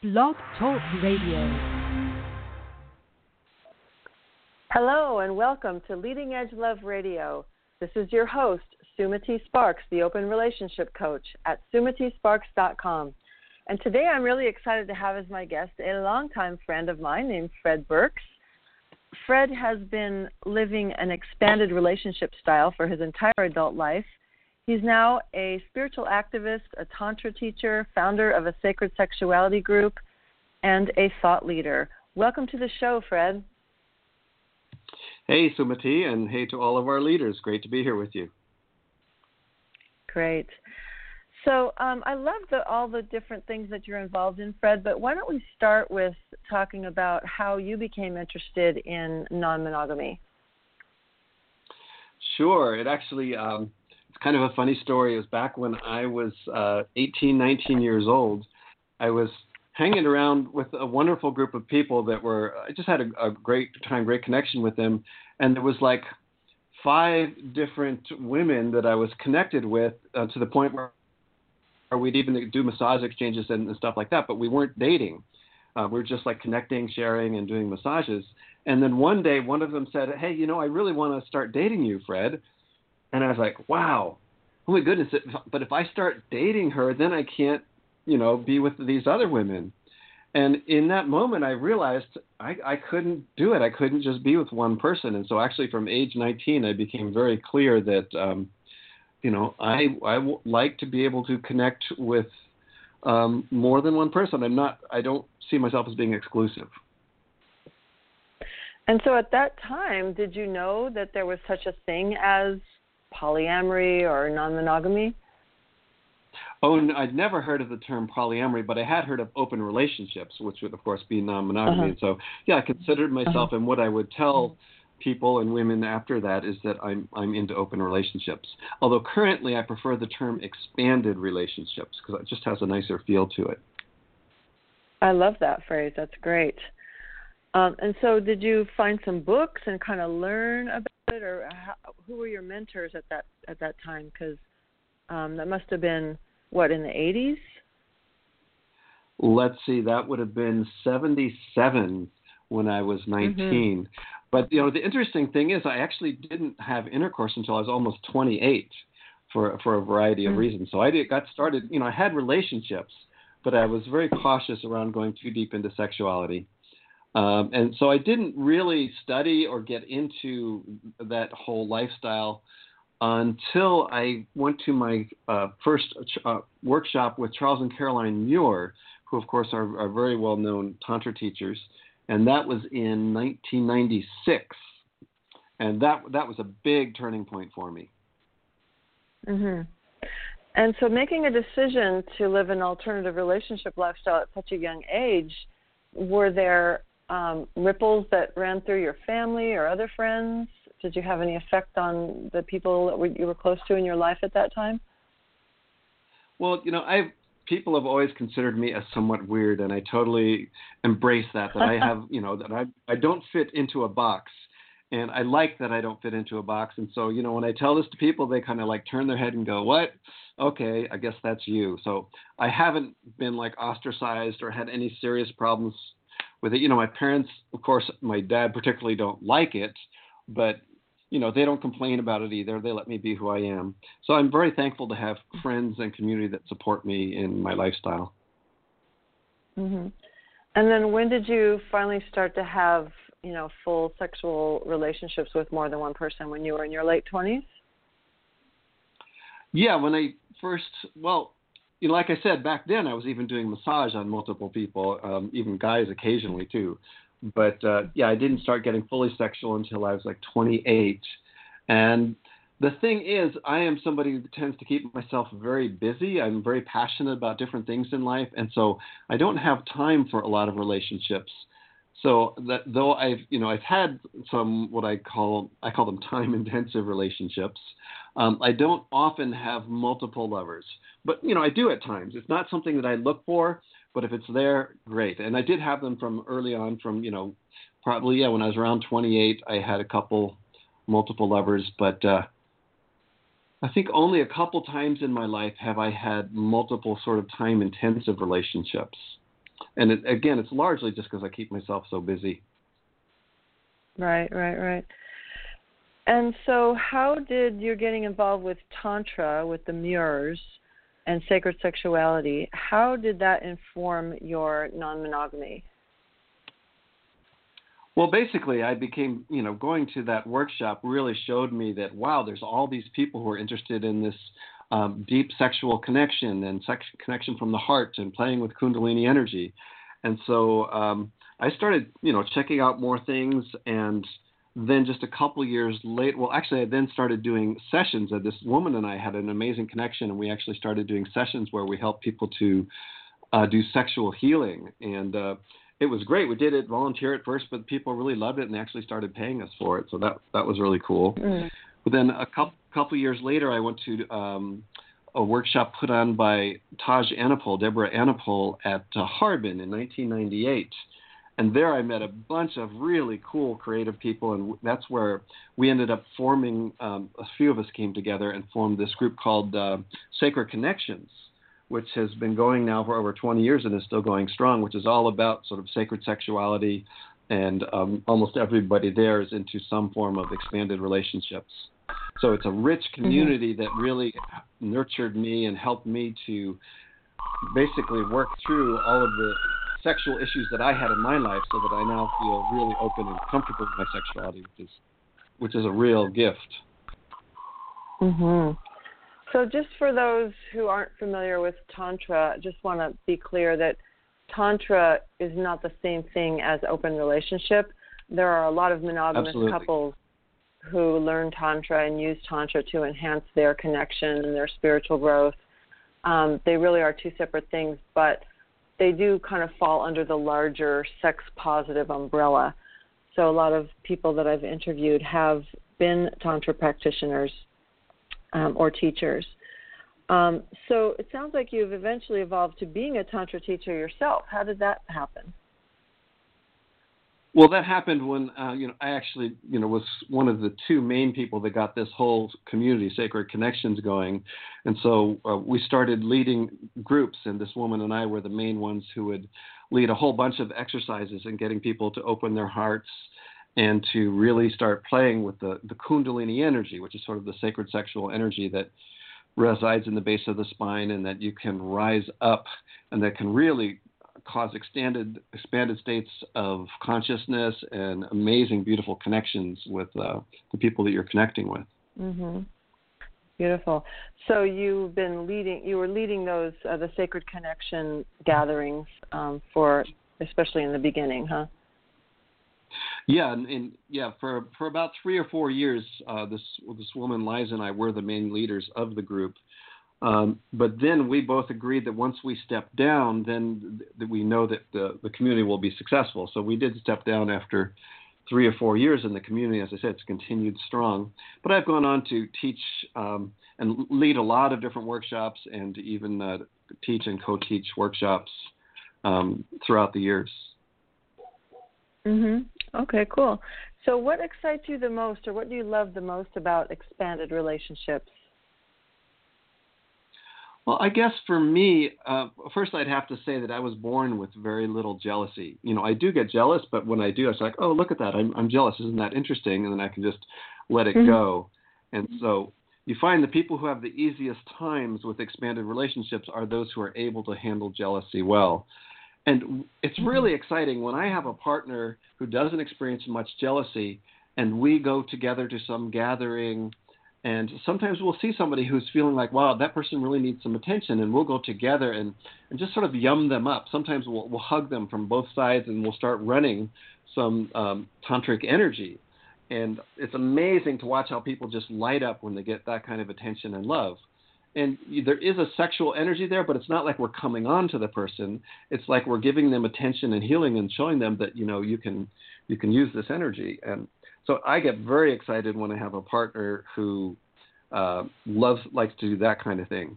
Blog Talk Radio. Hello and welcome to Leading Edge Love Radio. This is your host, Sumati Sparks, the Open Relationship Coach at sumatisparks.com. And today I'm really excited to have as my guest a longtime friend of mine named Fred Burks. Fred has been living an expanded relationship style for his entire adult life. He's now a spiritual activist, a Tantra teacher, founder of a sacred sexuality group, and a thought leader. Welcome to the show, Fred. Hey, Sumati, and hey to all of our leaders. Great to be here with you. Great. So um, I love the, all the different things that you're involved in, Fred. But why don't we start with talking about how you became interested in non-monogamy? Sure. It actually um, it's kind of a funny story. It was back when I was uh, 18, 19 years old. I was hanging around with a wonderful group of people that were. I just had a, a great time, great connection with them, and there was like five different women that I was connected with uh, to the point where or we'd even do massage exchanges and, and stuff like that, but we weren't dating. Uh, we were just like connecting, sharing, and doing massages. And then one day, one of them said, "Hey, you know, I really want to start dating you, Fred." And I was like, "Wow, oh my goodness!" But if I start dating her, then I can't, you know, be with these other women. And in that moment, I realized I, I couldn't do it. I couldn't just be with one person. And so, actually, from age 19, I became very clear that um, you know, I I w- like to be able to connect with um, more than one person. I'm not. I don't see myself as being exclusive. And so, at that time, did you know that there was such a thing as polyamory or non-monogamy? Oh, I'd never heard of the term polyamory, but I had heard of open relationships, which would, of course, be non-monogamy. Uh-huh. And so, yeah, I considered myself, uh-huh. and what I would tell people and women after that is that I'm I'm into open relationships. Although currently I prefer the term expanded relationships because it just has a nicer feel to it. I love that phrase. That's great. Um, and so, did you find some books and kind of learn about it, or how, who were your mentors at that at that time? Because um, that must have been what in the 80s. Let's see, that would have been 77 when I was 19. Mm-hmm. But you know, the interesting thing is, I actually didn't have intercourse until I was almost 28, for for a variety of mm-hmm. reasons. So I did, got started. You know, I had relationships, but I was very cautious around going too deep into sexuality. Um, and so I didn't really study or get into that whole lifestyle until I went to my uh, first uh, workshop with Charles and Caroline Muir, who, of course, are, are very well known Tantra teachers and that was in 1996, and that that was a big turning point for me. Mm-hmm. And so, making a decision to live an alternative relationship lifestyle at such a young age, were there um, ripples that ran through your family or other friends? Did you have any effect on the people that you were close to in your life at that time? Well, you know, I've people have always considered me as somewhat weird, and I totally embrace that. That I have, you know, that I I don't fit into a box, and I like that I don't fit into a box. And so, you know, when I tell this to people, they kind of like turn their head and go, "What? Okay, I guess that's you." So I haven't been like ostracized or had any serious problems with it. You know, my parents, of course, my dad particularly don't like it, but you know, they don't complain about it either. They let me be who I am. So I'm very thankful to have friends and community that support me in my lifestyle. Mhm. And then when did you finally start to have, you know, full sexual relationships with more than one person when you were in your late 20s? Yeah, when I first, well, you know, like I said, back then I was even doing massage on multiple people, um, even guys occasionally too but uh, yeah, I didn't start getting fully sexual until I was like 28. And the thing is, I am somebody who tends to keep myself very busy. I'm very passionate about different things in life, and so I don't have time for a lot of relationships. So that though I've you know I've had some what I call I call them time intensive relationships, um, I don't often have multiple lovers. But you know I do at times. It's not something that I look for. But if it's there, great. And I did have them from early on, from you know, probably yeah, when I was around 28, I had a couple, multiple lovers. But uh, I think only a couple times in my life have I had multiple sort of time intensive relationships. And it, again, it's largely just because I keep myself so busy. Right, right, right. And so, how did your getting involved with Tantra, with the Muirs, and sacred sexuality, how did that inform your non monogamy? Well, basically, I became, you know, going to that workshop really showed me that, wow, there's all these people who are interested in this um, deep sexual connection and sex connection from the heart and playing with Kundalini energy. And so um, I started, you know, checking out more things and then just a couple years later, well, actually, I then started doing sessions. Uh, this woman and I had an amazing connection, and we actually started doing sessions where we helped people to uh, do sexual healing. And uh, it was great. We did it volunteer at first, but people really loved it and they actually started paying us for it. So that that was really cool. Mm. But then a couple couple years later, I went to um, a workshop put on by Taj Anapol, Deborah Anapol, at uh, Harbin in 1998 and there I met a bunch of really cool creative people, and that's where we ended up forming. Um, a few of us came together and formed this group called uh, Sacred Connections, which has been going now for over 20 years and is still going strong. Which is all about sort of sacred sexuality, and um, almost everybody there is into some form of expanded relationships. So it's a rich mm-hmm. community mm-hmm. that really nurtured me and helped me to basically work through all of the sexual issues that I had in my life, so that I now feel really open and comfortable with my sexuality, which is which is a real gift. Mhm. So, just for those who aren't familiar with tantra, I just want to be clear that tantra is not the same thing as open relationship. There are a lot of monogamous Absolutely. couples who learn tantra and use tantra to enhance their connection and their spiritual growth. Um, they really are two separate things, but they do kind of fall under the larger sex positive umbrella. So a lot of people that I've interviewed have been tantra practitioners um, or teachers. Um, so it sounds like you've eventually evolved to being a tantra teacher yourself. How did that happen? Well, that happened when uh, you know I actually you know was one of the two main people that got this whole community, Sacred Connections, going, and so uh, we started leading groups, and this woman and I were the main ones who would lead a whole bunch of exercises and getting people to open their hearts and to really start playing with the the Kundalini energy, which is sort of the sacred sexual energy that resides in the base of the spine and that you can rise up and that can really cause expanded expanded states of consciousness and amazing, beautiful connections with uh, the people that you're connecting with. Mm-hmm. Beautiful. So you've been leading. You were leading those uh, the sacred connection gatherings um, for, especially in the beginning, huh? Yeah, and, and, yeah, for for about three or four years, uh, this this woman Liza and I were the main leaders of the group, um, but then we both agreed that once we step down, then that we know that the, the community will be successful. So we did step down after three or four years in the community. As I said, it's continued strong. But I've gone on to teach um, and lead a lot of different workshops and even uh, teach and co-teach workshops um, throughout the years. Mhm. Okay, cool. So what excites you the most or what do you love the most about expanded relationships? Well, I guess for me, uh, first I'd have to say that I was born with very little jealousy. You know, I do get jealous, but when I do, I was like, oh, look at that. I'm, I'm jealous. Isn't that interesting? And then I can just let it mm-hmm. go. And so you find the people who have the easiest times with expanded relationships are those who are able to handle jealousy well. And it's mm-hmm. really exciting when I have a partner who doesn't experience much jealousy and we go together to some gathering and sometimes we'll see somebody who's feeling like, wow, that person really needs some attention, and we'll go together and, and just sort of yum them up. Sometimes we'll, we'll hug them from both sides and we'll start running some um, tantric energy. And it's amazing to watch how people just light up when they get that kind of attention and love. And there is a sexual energy there, but it's not like we're coming on to the person. It's like we're giving them attention and healing and showing them that you know you can you can use this energy. And so I get very excited when I have a partner who uh, loves likes to do that kind of thing.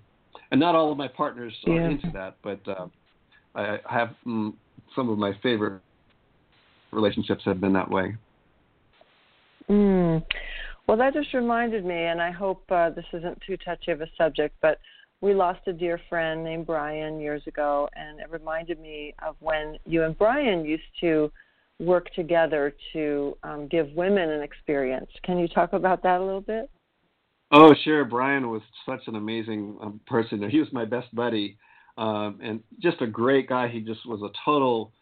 And not all of my partners are into that, but uh, I have mm, some of my favorite relationships have been that way. Mm. Well, that just reminded me, and I hope uh, this isn't too touchy of a subject, but we lost a dear friend named Brian years ago, and it reminded me of when you and Brian used to work together to um, give women an experience. Can you talk about that a little bit? Oh, sure. Brian was such an amazing um, person. He was my best buddy, um, and just a great guy. He just was a total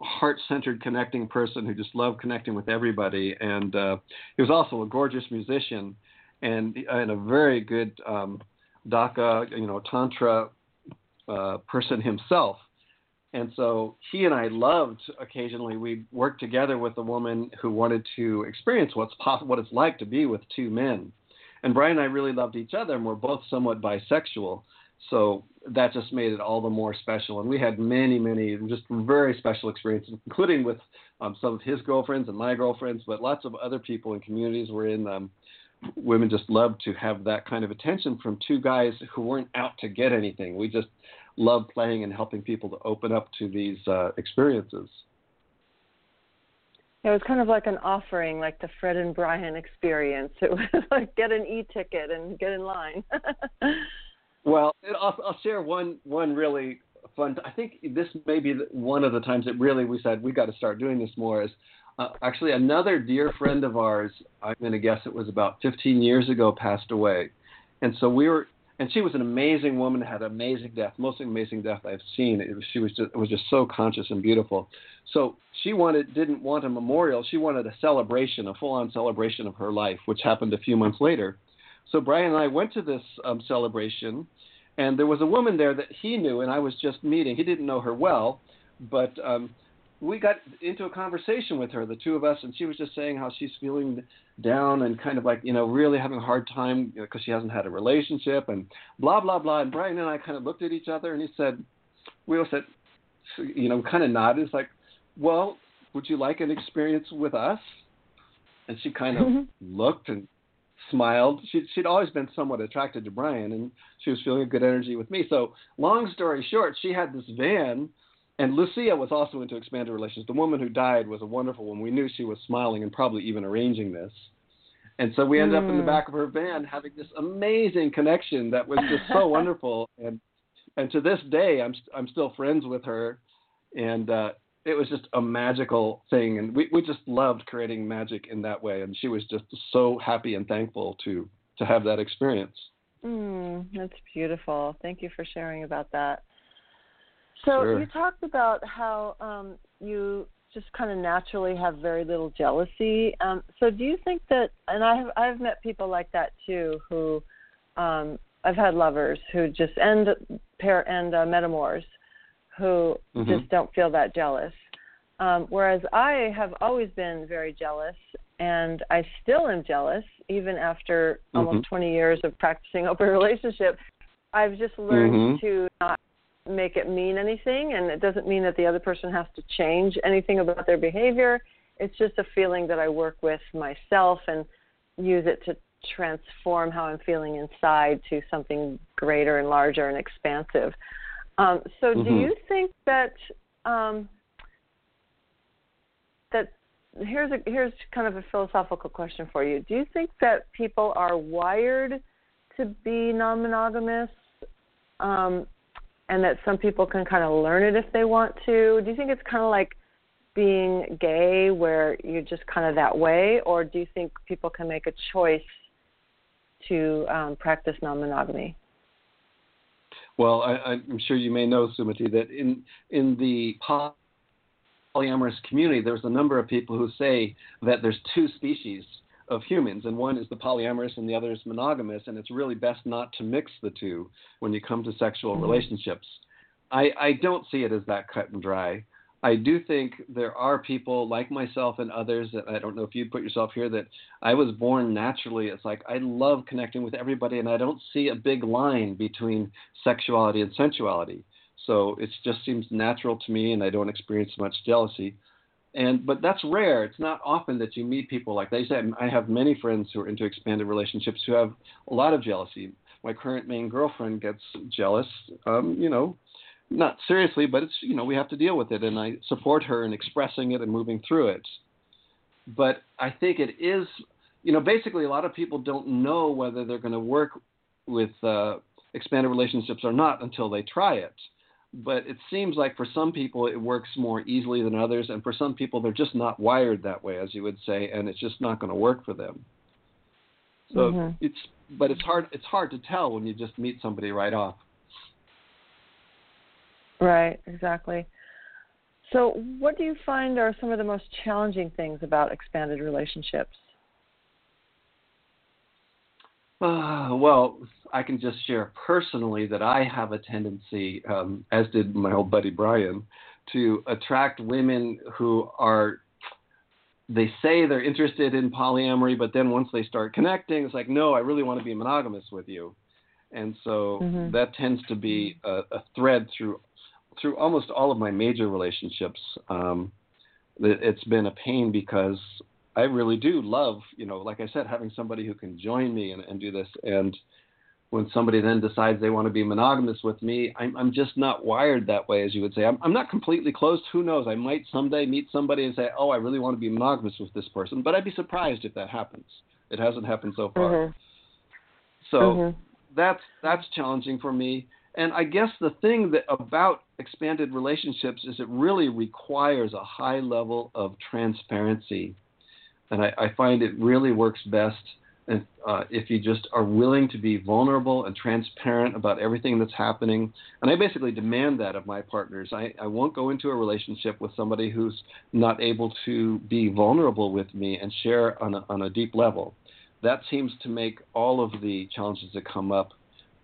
heart-centered, connecting person who just loved connecting with everybody. And uh, he was also a gorgeous musician and and a very good um, Daka, you know, tantra uh, person himself. And so he and I loved occasionally we worked together with a woman who wanted to experience what's what it's like to be with two men. And Brian and I really loved each other, and we're both somewhat bisexual. So that just made it all the more special. And we had many, many just very special experiences, including with um, some of his girlfriends and my girlfriends, but lots of other people in communities we're in. Um, women just loved to have that kind of attention from two guys who weren't out to get anything. We just love playing and helping people to open up to these uh, experiences. It was kind of like an offering, like the Fred and Brian experience. It was like get an e-ticket and get in line. well, I'll, I'll share one one really fun. I think this may be one of the times that really we said we got to start doing this more. Is uh, actually another dear friend of ours. I'm going to guess it was about 15 years ago, passed away, and so we were and she was an amazing woman, had an amazing death, most amazing death I've seen. It was, she was just, was just so conscious and beautiful. So she wanted, didn't want a memorial. She wanted a celebration, a full-on celebration of her life, which happened a few months later. So Brian and I went to this um, celebration, and there was a woman there that he knew, and I was just meeting. He didn't know her well, but um, we got into a conversation with her, the two of us, and she was just saying how she's feeling down and kind of like you know really having a hard time because you know, she hasn't had a relationship and blah blah blah. And Brian and I kind of looked at each other and he said, we all said, you know, kind of nodded. It's like, well, would you like an experience with us? And she kind of mm-hmm. looked and smiled. She, she'd always been somewhat attracted to Brian, and she was feeling a good energy with me. So, long story short, she had this van and Lucia was also into expanded relations. The woman who died was a wonderful one. We knew she was smiling and probably even arranging this. And so we ended mm. up in the hmm. back of her van having this amazing connection that was just so wonderful. And and to this day, I'm I'm still friends with her, and uh, it was just a magical thing. And we we just loved creating magic in that way. And she was just so happy and thankful to to have that experience. Mm, that's beautiful. Thank you for sharing about that. So sure. you talked about how um, you just kind of naturally have very little jealousy. Um, so do you think that? And I have I've met people like that too, who um, I've had lovers who just end pair and uh, metamors, who mm-hmm. just don't feel that jealous. Um, whereas I have always been very jealous, and I still am jealous even after mm-hmm. almost 20 years of practicing open relationship. I've just learned mm-hmm. to not make it mean anything and it doesn't mean that the other person has to change anything about their behavior. It's just a feeling that i work with myself and use it to transform how i'm feeling inside to something greater and larger and expansive. Um, so mm-hmm. do you think that um, that here's a here's kind of a philosophical question for you. Do you think that people are wired to be non-monogamous um, and that some people can kind of learn it if they want to. Do you think it's kind of like being gay where you're just kind of that way, or do you think people can make a choice to um, practice non monogamy? Well, I, am sure you may know, Sumati, that in in the polyamorous community, there's a number of people who say that there's two species of humans, and one is the polyamorous and the other is monogamous, and it's really best not to mix the two when you come to sexual mm-hmm. relationships. I, I don't see it as that cut and dry. I do think there are people like myself and others that I don't know if you'd put yourself here that I was born naturally. It's like I love connecting with everybody, and I don't see a big line between sexuality and sensuality. So it just seems natural to me, and I don't experience much jealousy and but that's rare. It's not often that you meet people like they said. I have many friends who are into expanded relationships who have a lot of jealousy. My current main girlfriend gets jealous, um, you know, not seriously, but it's you know we have to deal with it, and I support her in expressing it and moving through it. But I think it is, you know, basically a lot of people don't know whether they're going to work with uh, expanded relationships or not until they try it. But it seems like for some people it works more easily than others, and for some people they're just not wired that way, as you would say, and it's just not going to work for them. So mm-hmm. it's but it's hard it's hard to tell when you just meet somebody right off. Right, exactly. So, what do you find are some of the most challenging things about expanded relationships? Uh, well, I can just share personally that I have a tendency, um, as did my old buddy Brian, to attract women who are they say they're interested in polyamory, but then once they start connecting, it's like, no, I really want to be monogamous with you. And so mm-hmm. that tends to be a, a, thread through through almost all of my major relationships. Um, it's been a pain because I really do love, you know, like I said, having somebody who can join me and, and do this. And when somebody then decides they want to be monogamous with me, I'm, I'm just not wired that way, as you would say. I'm, I'm not completely closed. Who knows? I might someday meet somebody and say, oh, I really want to be monogamous with this person. But I'd be surprised if that happens. It hasn't happened so far. Mm-hmm. So mm-hmm. that's that's challenging for me. And I guess the thing that about expanded relationships is it really requires a high level of transparency and I, I find it really works best if, uh, if you just are willing to be vulnerable and transparent about everything that's happening. And I basically demand that of my partners. I, I won't go into a relationship with somebody who's not able to be vulnerable with me and share on a, on a deep level. That seems to make all of the challenges that come up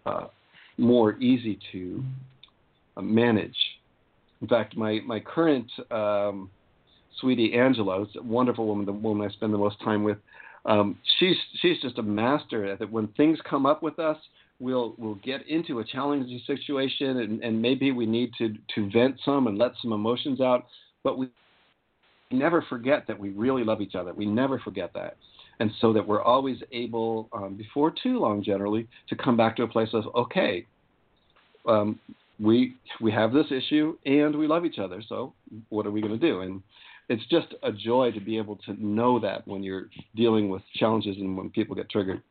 uh, more easy to uh, manage. In fact, my, my current um, sweetie Angela, who's a wonderful woman, the woman I spend the most time with. Um, she's she's just a master at it. When things come up with us, we'll we'll get into a challenging situation, and, and maybe we need to to vent some and let some emotions out, but we never forget that we really love each other. We never forget that. And so that we're always able, um, before too long generally, to come back to a place of, okay, um, we we have this issue and we love each other. So what are we going to do? And it's just a joy to be able to know that when you're dealing with challenges and when people get triggered.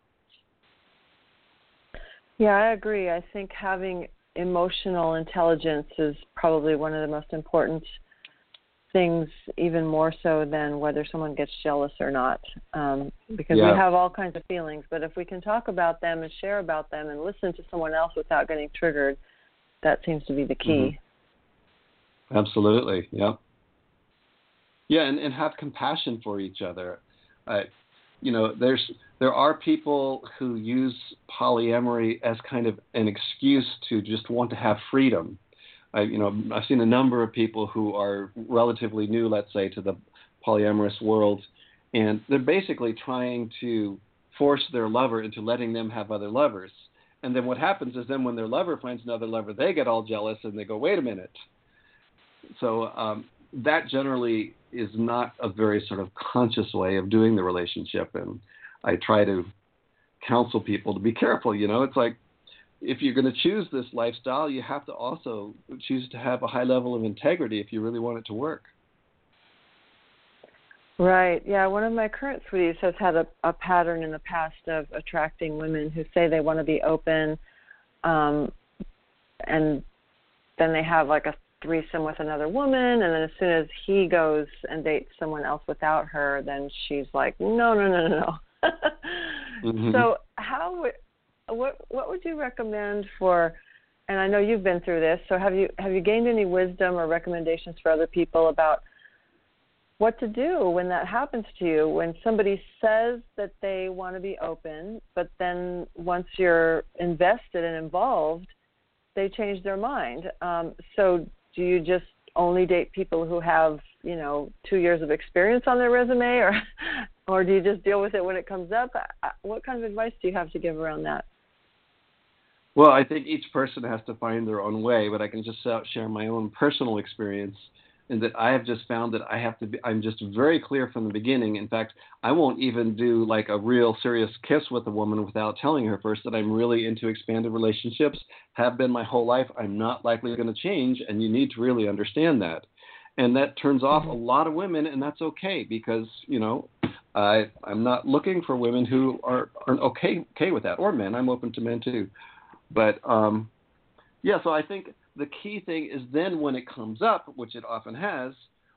Yeah, I agree. I think having emotional intelligence is probably one of the most important things, even more so than whether someone gets jealous or not. Um, because yeah. we have all kinds of feelings, but if we can talk about them and share about them and listen to someone else without getting triggered, that seems to be the key. Mm-hmm. Absolutely. Yeah. Yeah, and, and have compassion for each other. Uh, you know, there's there are people who use polyamory as kind of an excuse to just want to have freedom. I, you know, I've seen a number of people who are relatively new, let's say, to the polyamorous world, and they're basically trying to force their lover into letting them have other lovers. And then what happens is then when their lover finds another lover, they get all jealous and they go, wait a minute. So um, that generally is not a very sort of conscious way of doing the relationship. And I try to counsel people to be careful. You know, it's like if you're going to choose this lifestyle, you have to also choose to have a high level of integrity if you really want it to work. Right. Yeah. One of my current sweeties has had a, a pattern in the past of attracting women who say they want to be open, um, and then they have like a threesome with another woman and then as soon as he goes and dates someone else without her then she's like no no no no no. Mm-hmm. so how would what what would you recommend for and I know you've been through this so have you have you gained any wisdom or recommendations for other people about what to do when that happens to you? When somebody says that they want to be open but then once you're invested and involved they change their mind. Um, so do you just only date people who have you know two years of experience on their resume or or do you just deal with it when it comes up? What kind of advice do you have to give around that? Well i think each person has to find their own way but i can just share my own personal experience and that I have just found that I have to be, I'm just very clear from the beginning. In fact, I won't even do like a real serious kiss with a woman without telling her first that I'm really into expanded relationships, have been my whole life. I'm not likely going to change, and you need to really understand that. And that turns off a lot of women, and that's okay because, you know, I, I'm not looking for women who are, are okay, okay with that, or men. I'm open to men too. But um, yeah, so I think the key thing is then when it comes up, which it often has,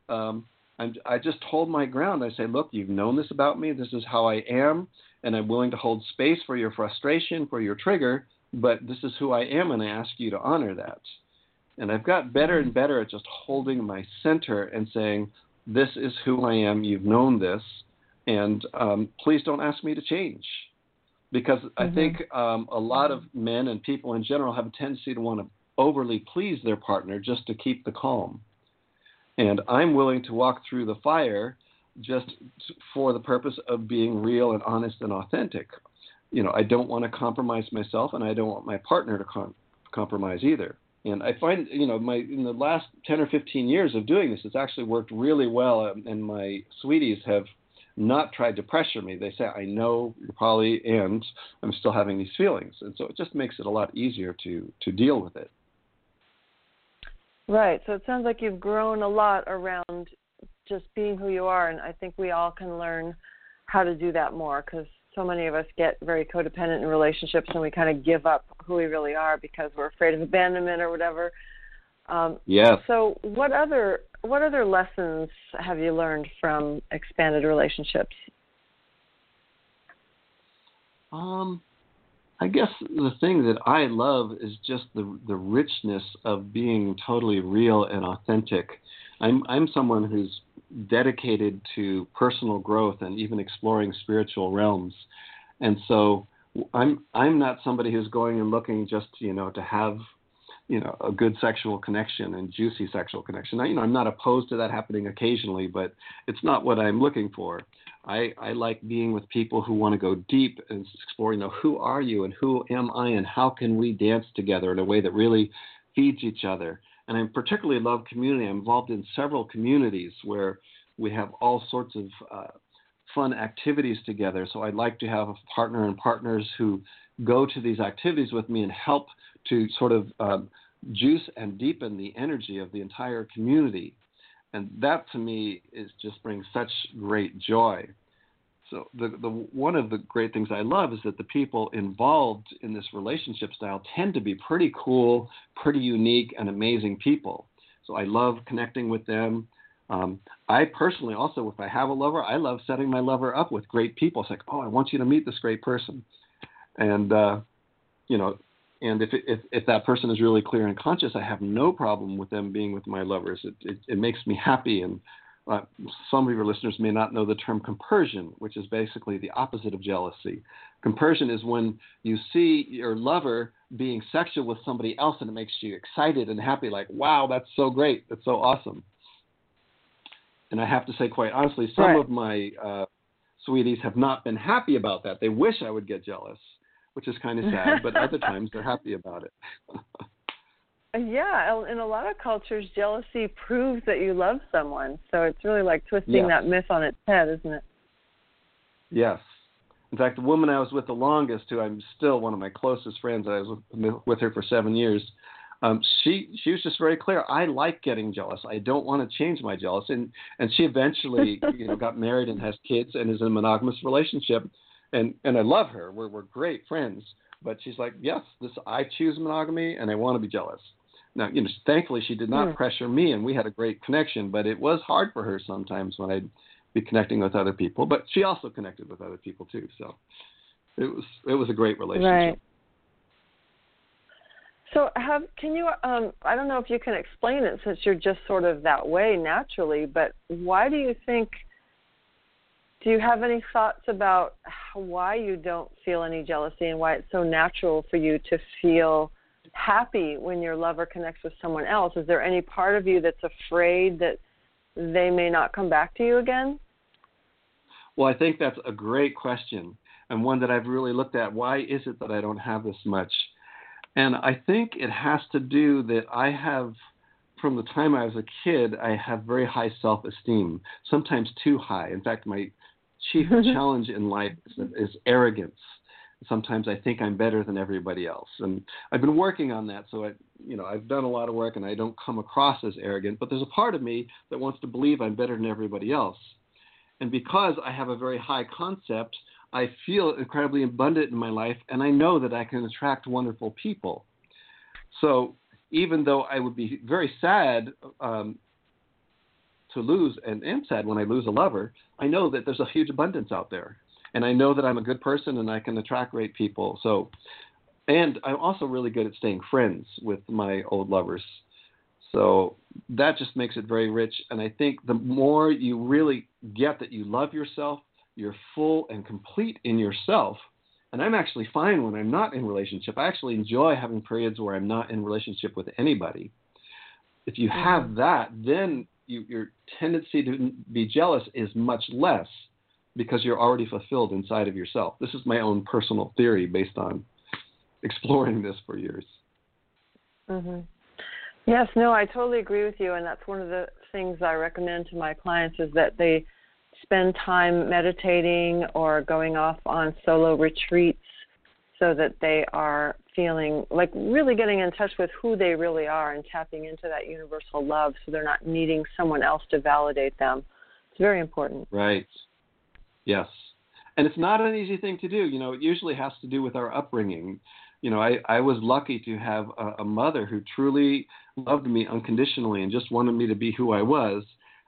um, I'm, I just hold my ground. I say, look, you've known this about me. This is how I am, and I'm willing to hold space for your frustration, for your trigger. But this is who I am, and I ask you to honor that. And I've got better and better at just holding my center and saying, this is who I am. You've known this, and um, please don't ask me to change. Because mm-hmm. I think um, a lot of men and people in general have a tendency to want to overly please their partner just to keep the calm. And I'm willing to walk through the fire just for the purpose of being real and honest and authentic. You know, I don't want to compromise myself, and I don't want my partner to com- compromise either. And I find, you know, my in the last 10 or 15 years of doing this, it's actually worked really well. Um, and my sweeties have not tried to pressure me. They say, I know you're poly and I'm still having these feelings. And so it just makes it a lot easier to, to deal with it. Right. So it sounds like you've grown a lot around just being who you are. And I think we all can learn how to do that more because so many of us get very codependent in relationships and we kind of give up who we really are because we're afraid of abandonment or whatever. Um, yes. So what other what other lessons have you learned from expanded relationships? Um, I guess the thing that I love is just the the richness of being totally real and authentic. I'm I'm someone who's dedicated to personal growth and even exploring spiritual realms. And so I'm I'm not somebody who's going and looking just you know to have you know a good sexual connection and juicy sexual connection. Now, you know I'm not opposed to that happening occasionally, but it's not what I'm looking for. I, I like being with people who want to go deep and explore, you know, who are you and who am I and how can we dance together in a way that really feeds each other and I particularly love community. I'm involved in several communities where we have all sorts of uh, fun activities together. So I'd like to have a partner and partners who go to these activities with me and help to sort of um, juice and deepen the energy of the entire community. And that to me is just brings such great joy. So the, the one of the great things I love is that the people involved in this relationship style tend to be pretty cool, pretty unique, and amazing people. So I love connecting with them. Um, I personally also, if I have a lover, I love setting my lover up with great people. It's like, oh, I want you to meet this great person, and uh, you know, and if, if if that person is really clear and conscious, I have no problem with them being with my lovers. It it, it makes me happy and uh, some of your listeners may not know the term compersion, which is basically the opposite of jealousy. Compersion is when you see your lover being sexual with somebody else and it makes you excited and happy, like, wow, that's so great, that's so awesome. And I have to say, quite honestly, some right. of my uh, sweeties have not been happy about that. They wish I would get jealous, which is kind of sad, but other times they're happy about it. Yeah, in a lot of cultures, jealousy proves that you love someone. So it's really like twisting yes. that myth on its head, isn't it? Yes. In fact, the woman I was with the longest, who I'm still one of my closest friends, I was with her for seven years. Um, she she was just very clear. I like getting jealous. I don't want to change my jealousy. and and she eventually you know got married and has kids and is in a monogamous relationship, and and I love her. We're we're great friends, but she's like, yes, this I choose monogamy and I want to be jealous. Now, you know, thankfully she did not mm. pressure me, and we had a great connection. But it was hard for her sometimes when I'd be connecting with other people. But she also connected with other people too. So it was it was a great relationship. Right. So, have can you? Um, I don't know if you can explain it since you're just sort of that way naturally. But why do you think? Do you have any thoughts about why you don't feel any jealousy and why it's so natural for you to feel happy when your lover connects with someone else? Is there any part of you that's afraid that they may not come back to you again? Well, I think that's a great question and one that I've really looked at. Why is it that I don't have this much? And I think it has to do that I have, from the time I was a kid, I have very high self esteem, sometimes too high. In fact, my chief challenge in life is, is arrogance sometimes I think I'm better than everybody else. And I've been working on that. So I, you know, I've done a lot of work and I don't come across as arrogant, but there's a part of me that wants to believe I'm better than everybody else. And because I have a very high concept, I feel incredibly abundant in my life, and I know that I can attract wonderful people. So even though I would be very sad um, to lose, and am sad when I lose a lover, I know that there's a huge abundance out there, and I know that I'm a good person and I can attract great people. So, and I'm also really good at staying friends with my old lovers. So that just makes it very rich. And I think the more you really get that you love yourself, you're full and complete in yourself. And I'm actually fine when I'm not in relationship. I actually enjoy having periods where I'm not in relationship with anybody. If you have mm-hmm. that, then you, your tendency to be jealous is much less because you're already fulfilled inside of yourself. This is my own personal theory based on exploring this for years. Mm-hmm. Yes, no, I totally agree with you, and that's one of the things I recommend to my clients is that they spend time meditating or going off on solo retreats so that they are feeling like really getting in touch with who they really are and tapping into that universal love so they're not needing someone else to validate them. It's very important. Right. Yes. And it's not an easy thing to do. You know, it usually has to do with our upbringing. You know, I, I was lucky to have a, a mother who truly loved me unconditionally and just wanted me to be who I was.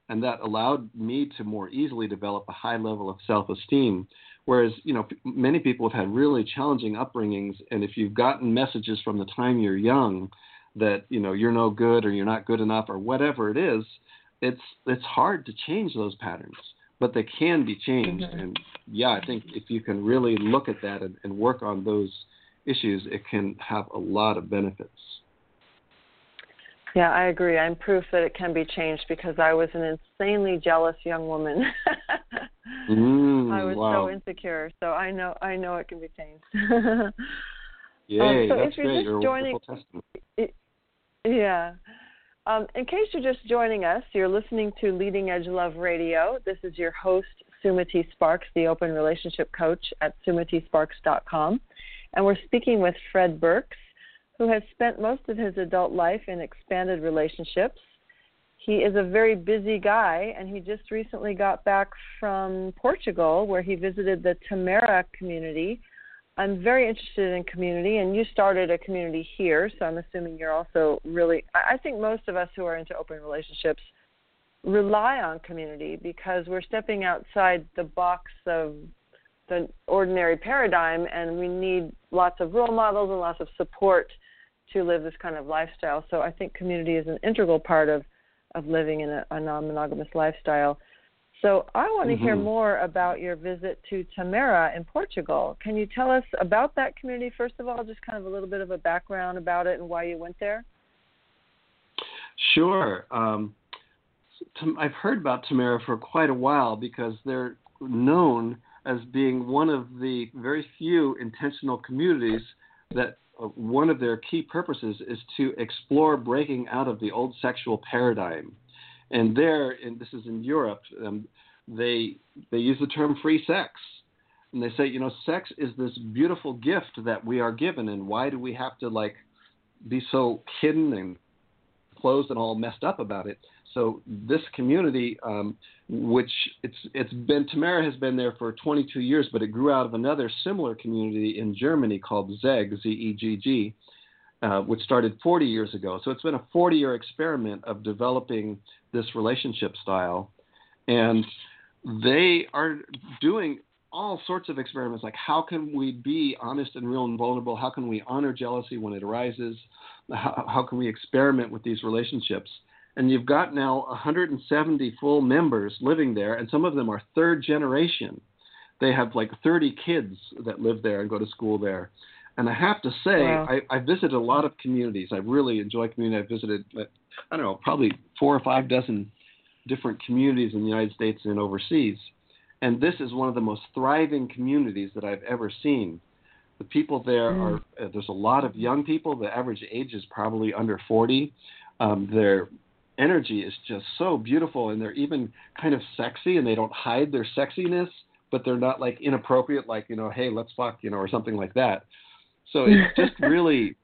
And that allowed me to more easily develop a high level of self esteem Whereas, you know, many people have had really challenging upbringings, and if you've gotten messages from the time you're young that you know you're no good or you're not good enough or whatever it is, it's it's hard to change those patterns, but they can be changed. Mm-hmm. And yeah, I think if you can really look at that and, and work on those issues, it can have a lot of benefits. Yeah, I agree. I'm proof that it can be changed because I was an insanely jealous young woman. mm, I was wow. so insecure, so I know I know it can be changed. Yay, um, so that's if you're great. just you're joining, yeah. Um, in case you're just joining us, you're listening to Leading Edge Love Radio. This is your host, Sumati Sparks, the open relationship coach at sumatisparks.com. And we're speaking with Fred Burks, who has spent most of his adult life in expanded relationships. He is a very busy guy, and he just recently got back from Portugal where he visited the Tamera community. I'm very interested in community, and you started a community here, so I'm assuming you're also really. I think most of us who are into open relationships rely on community because we're stepping outside the box of the ordinary paradigm, and we need lots of role models and lots of support to live this kind of lifestyle. So I think community is an integral part of of living in a, a non-monogamous lifestyle. So I want to mm-hmm. hear more about your visit to Tamera in Portugal. Can you tell us about that community first of all, just kind of a little bit of a background about it and why you went there? Sure. Um, I've heard about Tamera for quite a while because they're known as being one of the very few intentional communities that one of their key purposes is to explore breaking out of the old sexual paradigm. And there, and this is in Europe, um, they they use the term free sex, and they say, you know, sex is this beautiful gift that we are given, and why do we have to like be so hidden and closed and all messed up about it? So this community, um, which it's it's been Tamera has been there for 22 years, but it grew out of another similar community in Germany called Zegg Z E G G, uh, which started 40 years ago. So it's been a 40-year experiment of developing this relationship style, and they are doing all sorts of experiments like how can we be honest and real and vulnerable? How can we honor jealousy when it arises? How, how can we experiment with these relationships and you've got now 170 full members living there, and some of them are third generation. They have like 30 kids that live there and go to school there. And I have to say, wow. I, I visited a lot of communities. I really enjoy community. I've visited, I don't know, probably four or five dozen different communities in the United States and overseas. And this is one of the most thriving communities that I've ever seen. The people there mm. are, uh, there's a lot of young people. The average age is probably under 40. Um, they're energy is just so beautiful and they're even kind of sexy and they don't hide their sexiness but they're not like inappropriate like you know hey let's fuck you know or something like that. So it's just really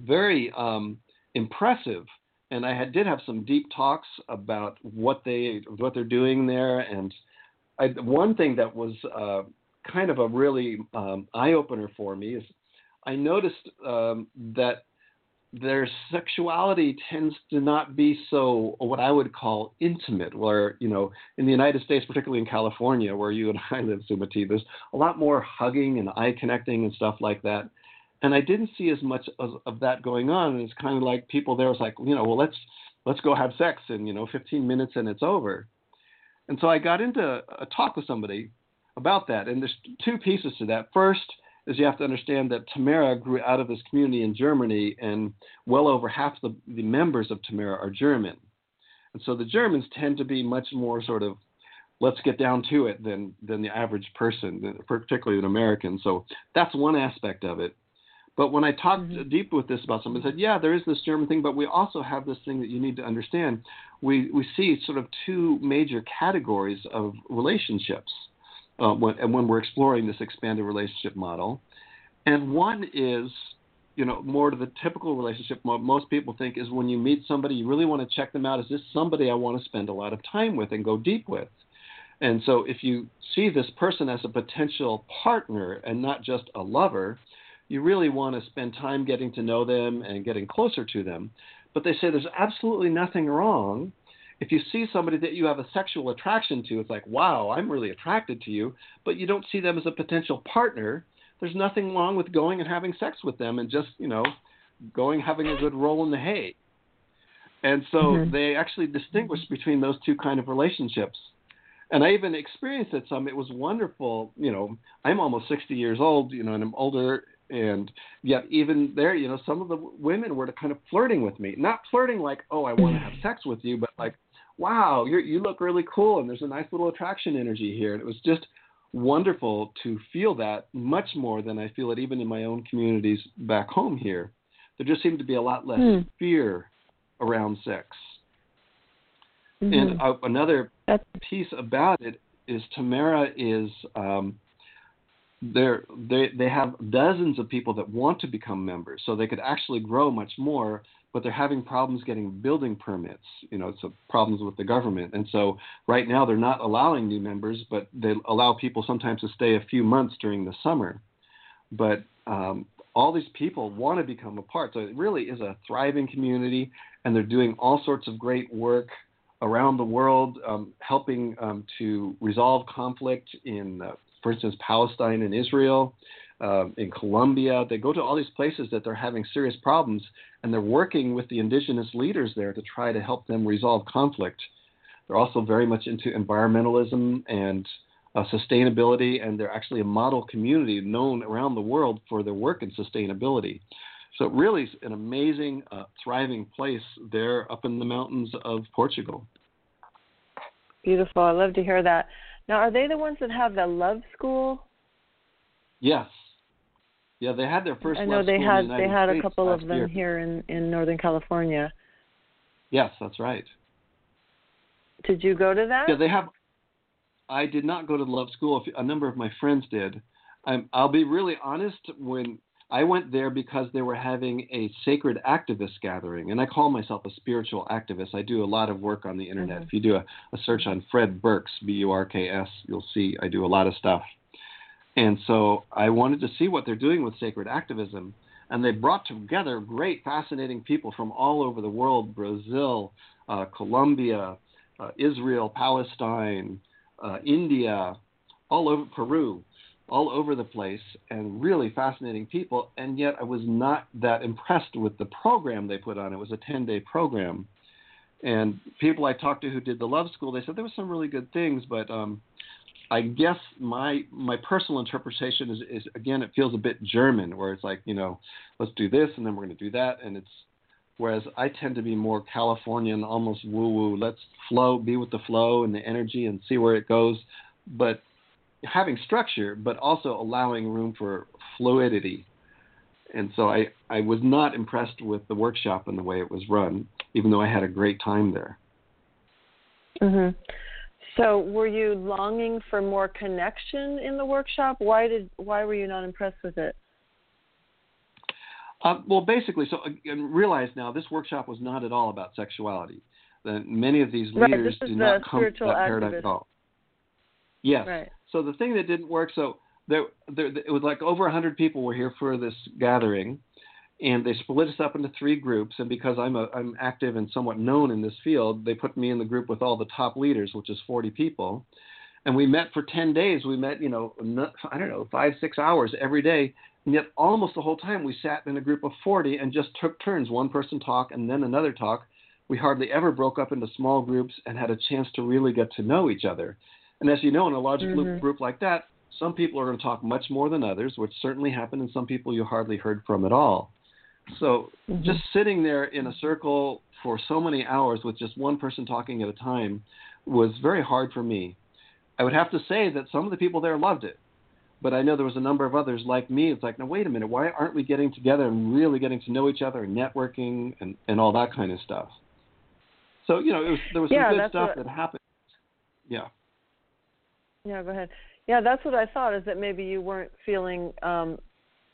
very um impressive and i had, did have some deep talks about what they what they're doing there and I, one thing that was uh kind of a really um, eye opener for me is I noticed um, that their sexuality tends to not be so what I would call intimate. Where you know, in the United States, particularly in California, where you and I live, Sumati, there's a lot more hugging and eye connecting and stuff like that. And I didn't see as much of, of that going on. And it's kind of like people there was like, you know, well, let's let's go have sex in you know 15 minutes and it's over. And so I got into a talk with somebody about that. And there's two pieces to that. First is you have to understand that Tamera grew out of this community in Germany, and well over half the, the members of Tamera are German. And so the Germans tend to be much more sort of let's get down to it than than the average person, particularly an American. So that's one aspect of it. But when I talked mm-hmm. deep with this about somebody, said, yeah, there is this German thing, but we also have this thing that you need to understand. We we see sort of two major categories of relationships uh, when, and when we're exploring this expanded relationship model. And one is, you know, more to the typical relationship most people think is when you meet somebody, you really want to check them out. Is this somebody I want to spend a lot of time with and go deep with? And so if you see this person as a potential partner and not just a lover, you really want to spend time getting to know them and getting closer to them. But they say there's absolutely nothing wrong if you see somebody that you have a sexual attraction to, it's like, wow, I'm really attracted to you, but you don't see them as a potential partner, there's nothing wrong with going and having sex with them and just, you know, going having a good roll in the hay. And so mm-hmm. they actually distinguish between those two kind of relationships. And I even experienced it some. It was wonderful. You know, I'm almost 60 years old, you know, and I'm older. And yet, even there, you know, some of the women were kind of flirting with me. Not flirting like, oh, I want to have sex with you, but like, wow, you you look really cool, and there's a nice little attraction energy here. And it was just wonderful to feel that much more than I feel it even in my own communities back home here. There just seemed to be a lot less mm. fear around sex. Mm-hmm. And uh, another That's... piece about it is Tamera is um, they they have dozens of people that want to become members, so they could actually grow much more but they're having problems getting building permits. You know, it's problems with the government. And so right now they're not allowing new members, but they allow people sometimes to stay a few months during the summer. But um, all these people want to become a part. So it really is a thriving community, and they're doing all sorts of great work around the world, um, helping um, to resolve conflict in, uh, for instance, Palestine and Israel uh, in Colombia. They go to all these places that they're having serious problems, and they're working with the indigenous leaders there to try to help them resolve conflict. They're also very much into environmentalism and uh, sustainability, and they're actually a model community known around the world for their work in sustainability. So, really, an amazing, uh, thriving place there up in the mountains of Portugal. Beautiful. I love to hear that. Now, are they the ones that have the love school? Yes. Yeah, they had their first. I know they had the they had States a couple of them year. here in in Northern California. Yes, that's right. Did you go to that? Yeah, they have. I did not go to the Love School. A number of my friends did. I'm, I'll be really honest. When I went there because they were having a sacred activist gathering, and I call myself a spiritual activist. I do a lot of work on the internet. Mm-hmm. If you do a, a search on Fred Burks, B U R K S, you'll see I do a lot of stuff. And so I wanted to see what they're doing with sacred activism. And they brought together great, fascinating people from all over the world Brazil, uh, Colombia, uh, Israel, Palestine, uh, India, all over Peru, all over the place, and really fascinating people. And yet I was not that impressed with the program they put on. It was a 10 day program. And people I talked to who did the Love School, they said there were some really good things, but um, I guess my my personal interpretation is, is again it feels a bit German where it's like you know let's do this and then we're going to do that and it's whereas I tend to be more Californian almost woo woo let's flow be with the flow and the energy and see where it goes but having structure but also allowing room for fluidity and so I I was not impressed with the workshop and the way it was run even though I had a great time there. Mhm. So, were you longing for more connection in the workshop? Why did why were you not impressed with it? Uh, well, basically, so and realize now this workshop was not at all about sexuality. That many of these leaders right, do not come to that paradigm at all. Yes. Right. So the thing that didn't work, so there, there it was like over 100 people were here for this gathering and they split us up into three groups and because I'm a, I'm active and somewhat known in this field they put me in the group with all the top leaders which is 40 people. And we met for 10 days. We met you know I don't know 5 6 hours every day. And yet almost the whole time we sat in a group of 40 and just took turns one person talk and then another talk. We hardly ever broke up into small groups and had a chance to really get to know each other. And as you know in a large mm-hmm. group like that some people are going to talk much more than others, which certainly happened, and some people you hardly heard from at all. So mm-hmm. just sitting there in a circle for so many hours with just one person talking at a time was very hard for me. I would have to say that some of the people there loved it, but I know there was a number of others like me. It's like, now wait a minute, why aren't we getting together and really getting to know each other and networking and, and all that kind of stuff? So you know, was, there was yeah, some good stuff what... that happened. Yeah. Yeah, go ahead. Yeah, that's what I thought. Is that maybe you weren't feeling um,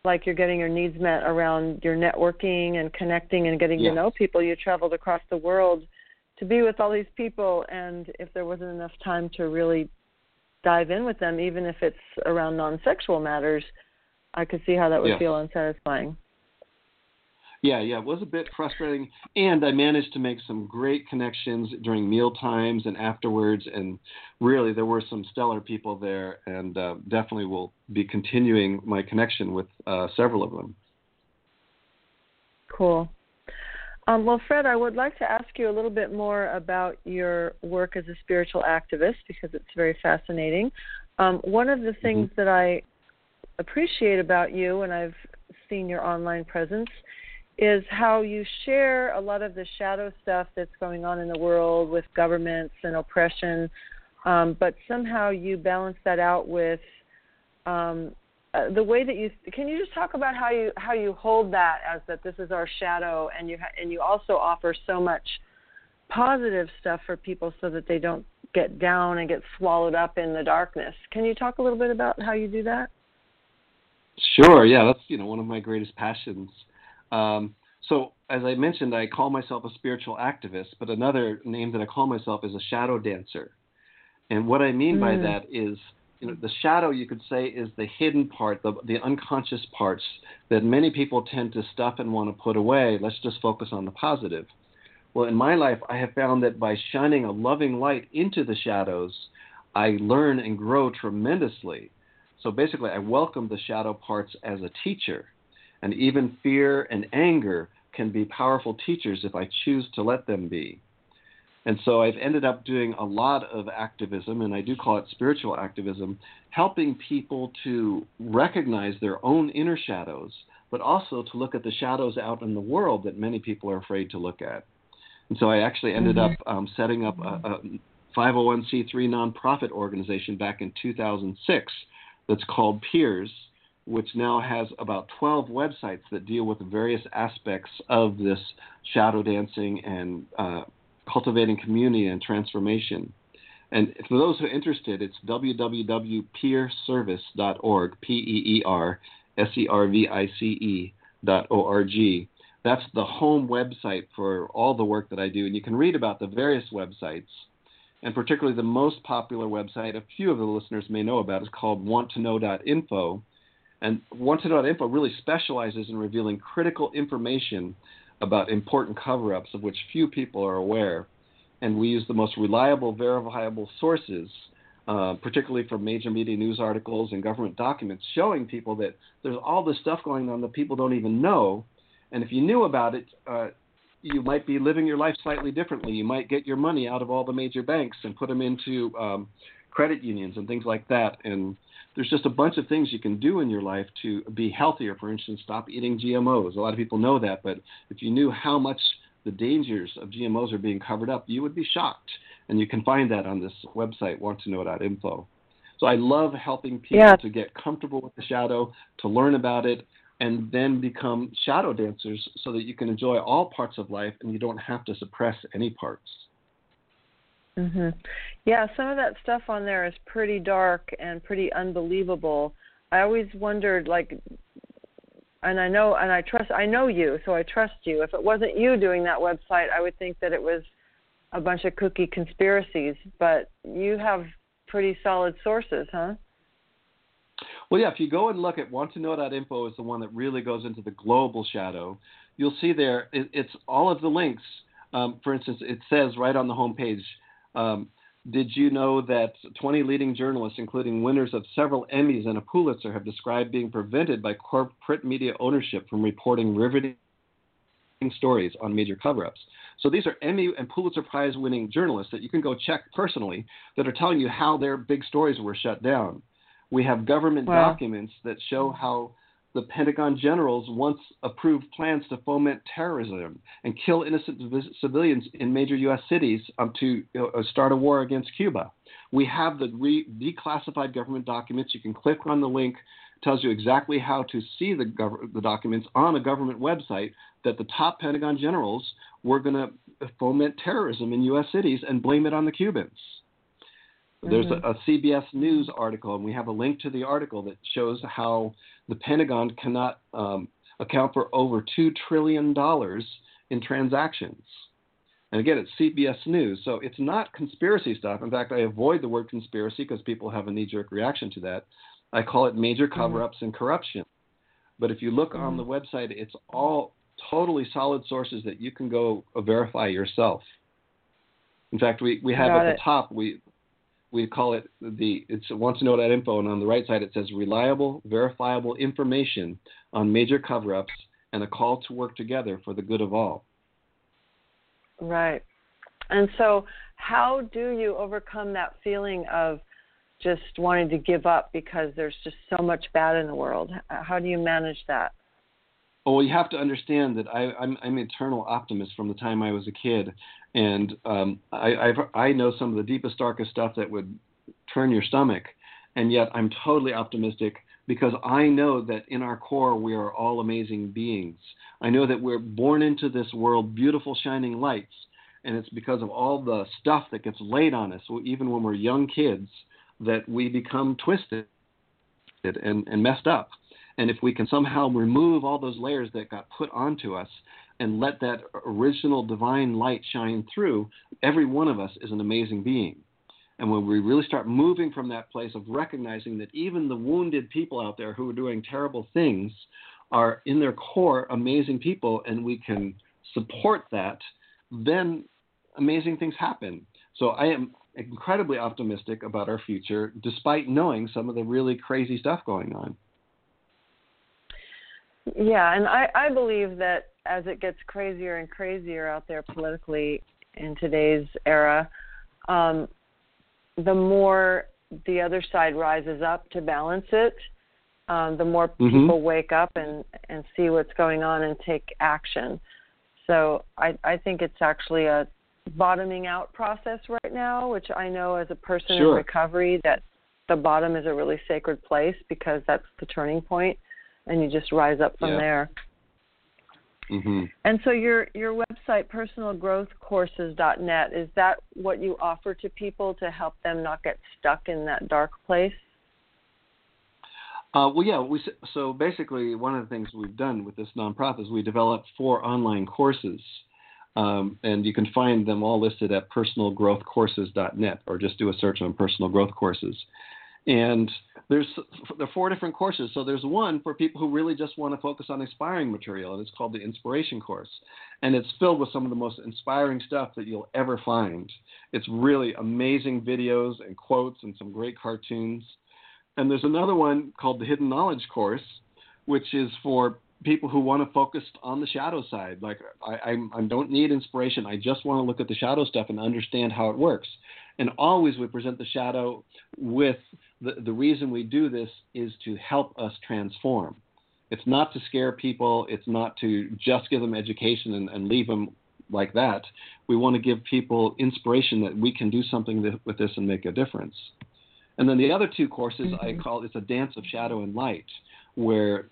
like you're getting your needs met around your networking and connecting and getting yes. to know people. You traveled across the world to be with all these people, and if there wasn't enough time to really dive in with them, even if it's around non-sexual matters, I could see how that would yes. feel unsatisfying. Yeah, yeah, it was a bit frustrating, and I managed to make some great connections during meal times and afterwards. And really, there were some stellar people there, and uh, definitely will be continuing my connection with uh, several of them. Cool. Um, well, Fred, I would like to ask you a little bit more about your work as a spiritual activist because it's very fascinating. Um, one of the things mm-hmm. that I appreciate about you, and I've seen your online presence, is how you share a lot of the shadow stuff that's going on in the world with governments and oppression, um, but somehow you balance that out with um, uh, the way that you can you just talk about how you how you hold that as that this is our shadow and you ha- and you also offer so much positive stuff for people so that they don't get down and get swallowed up in the darkness. Can you talk a little bit about how you do that? Sure. Yeah, that's you know one of my greatest passions. Um, so, as I mentioned, I call myself a spiritual activist, but another name that I call myself is a shadow dancer. And what I mean mm. by that is, you know, the shadow, you could say, is the hidden part, the, the unconscious parts that many people tend to stuff and want to put away. Let's just focus on the positive. Well, in my life, I have found that by shining a loving light into the shadows, I learn and grow tremendously. So basically, I welcome the shadow parts as a teacher and even fear and anger can be powerful teachers if I choose to let them be. And so I've ended up doing a lot of activism, and I do call it spiritual activism, helping people to recognize their own inner shadows, but also to look at the shadows out in the world that many people are afraid to look at. And so I actually ended mm-hmm. up um, setting up a, a 501c3 nonprofit organization back in 2006 that's called Peers which now has about 12 websites that deal with various aspects of this shadow dancing and uh, cultivating community and transformation. And for those who are interested, it's www.peerservice.org, P E E R S E R V I C E dot O R G. That's the home website for all the work that I do. And you can read about the various websites. And particularly the most popular website, a few of the listeners may know about, is called wanttoknow.info and Wanted.info really specializes in revealing critical information about important cover ups of which few people are aware. And we use the most reliable, verifiable sources, uh, particularly from major media news articles and government documents, showing people that there's all this stuff going on that people don't even know. And if you knew about it, uh, you might be living your life slightly differently. You might get your money out of all the major banks and put them into um, credit unions and things like that. And there's just a bunch of things you can do in your life to be healthier. For instance, stop eating GMOs. A lot of people know that, but if you knew how much the dangers of GMOs are being covered up, you would be shocked. And you can find that on this website, wanttoknow.info. So I love helping people yeah. to get comfortable with the shadow, to learn about it, and then become shadow dancers so that you can enjoy all parts of life and you don't have to suppress any parts. Mhm. Yeah, some of that stuff on there is pretty dark and pretty unbelievable. I always wondered like and I know and I trust I know you, so I trust you. If it wasn't you doing that website, I would think that it was a bunch of cookie conspiracies, but you have pretty solid sources, huh? Well, yeah, if you go and look at wanttoknow.info is the one that really goes into the global shadow. You'll see there it, it's all of the links. Um, for instance, it says right on the homepage, um, did you know that 20 leading journalists, including winners of several Emmys and a Pulitzer, have described being prevented by corporate media ownership from reporting riveting stories on major cover ups? So these are Emmy and Pulitzer Prize winning journalists that you can go check personally that are telling you how their big stories were shut down. We have government wow. documents that show how the Pentagon generals once approved plans to foment terrorism and kill innocent civilians in major U.S. cities um, to uh, start a war against Cuba. We have the re- declassified government documents. You can click on the link, tells you exactly how to see the, gov- the documents on a government website that the top Pentagon generals were going to foment terrorism in U.S. cities and blame it on the Cubans. There's a, a, CBS News article, and we have a link to the article that shows how the Pentagon cannot um, account for over $2 trillion in transactions. And again, it's CBS News, so it's not conspiracy stuff. In fact, I avoid the word conspiracy because people have a knee jerk reaction to that. I call it major mm-hmm. cover ups mm-hmm. and corruption. But if you look mm-hmm. on the website, it's all totally solid sources that you can go verify yourself. In fact, we, we have Got at it. the top, we, we call it the it's wants to know that info and on the right side it says reliable verifiable information on major cover-ups and a call to work together for the good of all. Right. And so how do you overcome that feeling of just wanting to give up because there's just so much bad in the world? How do you manage that well, you have to understand that I, I'm, I'm an eternal optimist from the time I was a kid, and um, I, I've, I know some of the deepest, darkest stuff that would turn your stomach, and yet I'm totally optimistic because I know that in our core we are all amazing beings. I know that we're born into this world beautiful, shining lights, and it's because of all the stuff that gets laid on us, even when we're young kids, that we become twisted and, and messed up. And if we can somehow remove all those layers that got put onto us and let that original divine light shine through, every one of us is an amazing being. And when we really start moving from that place of recognizing that even the wounded people out there who are doing terrible things are in their core amazing people and we can support that, then amazing things happen. So I am incredibly optimistic about our future despite knowing some of the really crazy stuff going on. Yeah, and I, I believe that as it gets crazier and crazier out there politically in today's era, um, the more the other side rises up to balance it, um, the more mm-hmm. people wake up and, and see what's going on and take action. So I, I think it's actually a bottoming out process right now, which I know as a person sure. in recovery that the bottom is a really sacred place because that's the turning point and you just rise up from yeah. there. Mm-hmm. And so your your website personalgrowthcourses.net is that what you offer to people to help them not get stuck in that dark place? Uh, well, yeah. We so basically one of the things we've done with this nonprofit is we developed four online courses, um, and you can find them all listed at personalgrowthcourses.net, or just do a search on personal growth courses. And there's there are four different courses. So there's one for people who really just want to focus on inspiring material, and it's called the Inspiration Course. And it's filled with some of the most inspiring stuff that you'll ever find. It's really amazing videos and quotes and some great cartoons. And there's another one called the Hidden Knowledge Course, which is for people who want to focus on the shadow side. Like I, I, I don't need inspiration. I just want to look at the shadow stuff and understand how it works. And always we present the shadow with the, the reason we do this is to help us transform. It's not to scare people. It's not to just give them education and, and leave them like that. We want to give people inspiration that we can do something with this and make a difference. And then the other two courses mm-hmm. I call it's a dance of shadow and light, where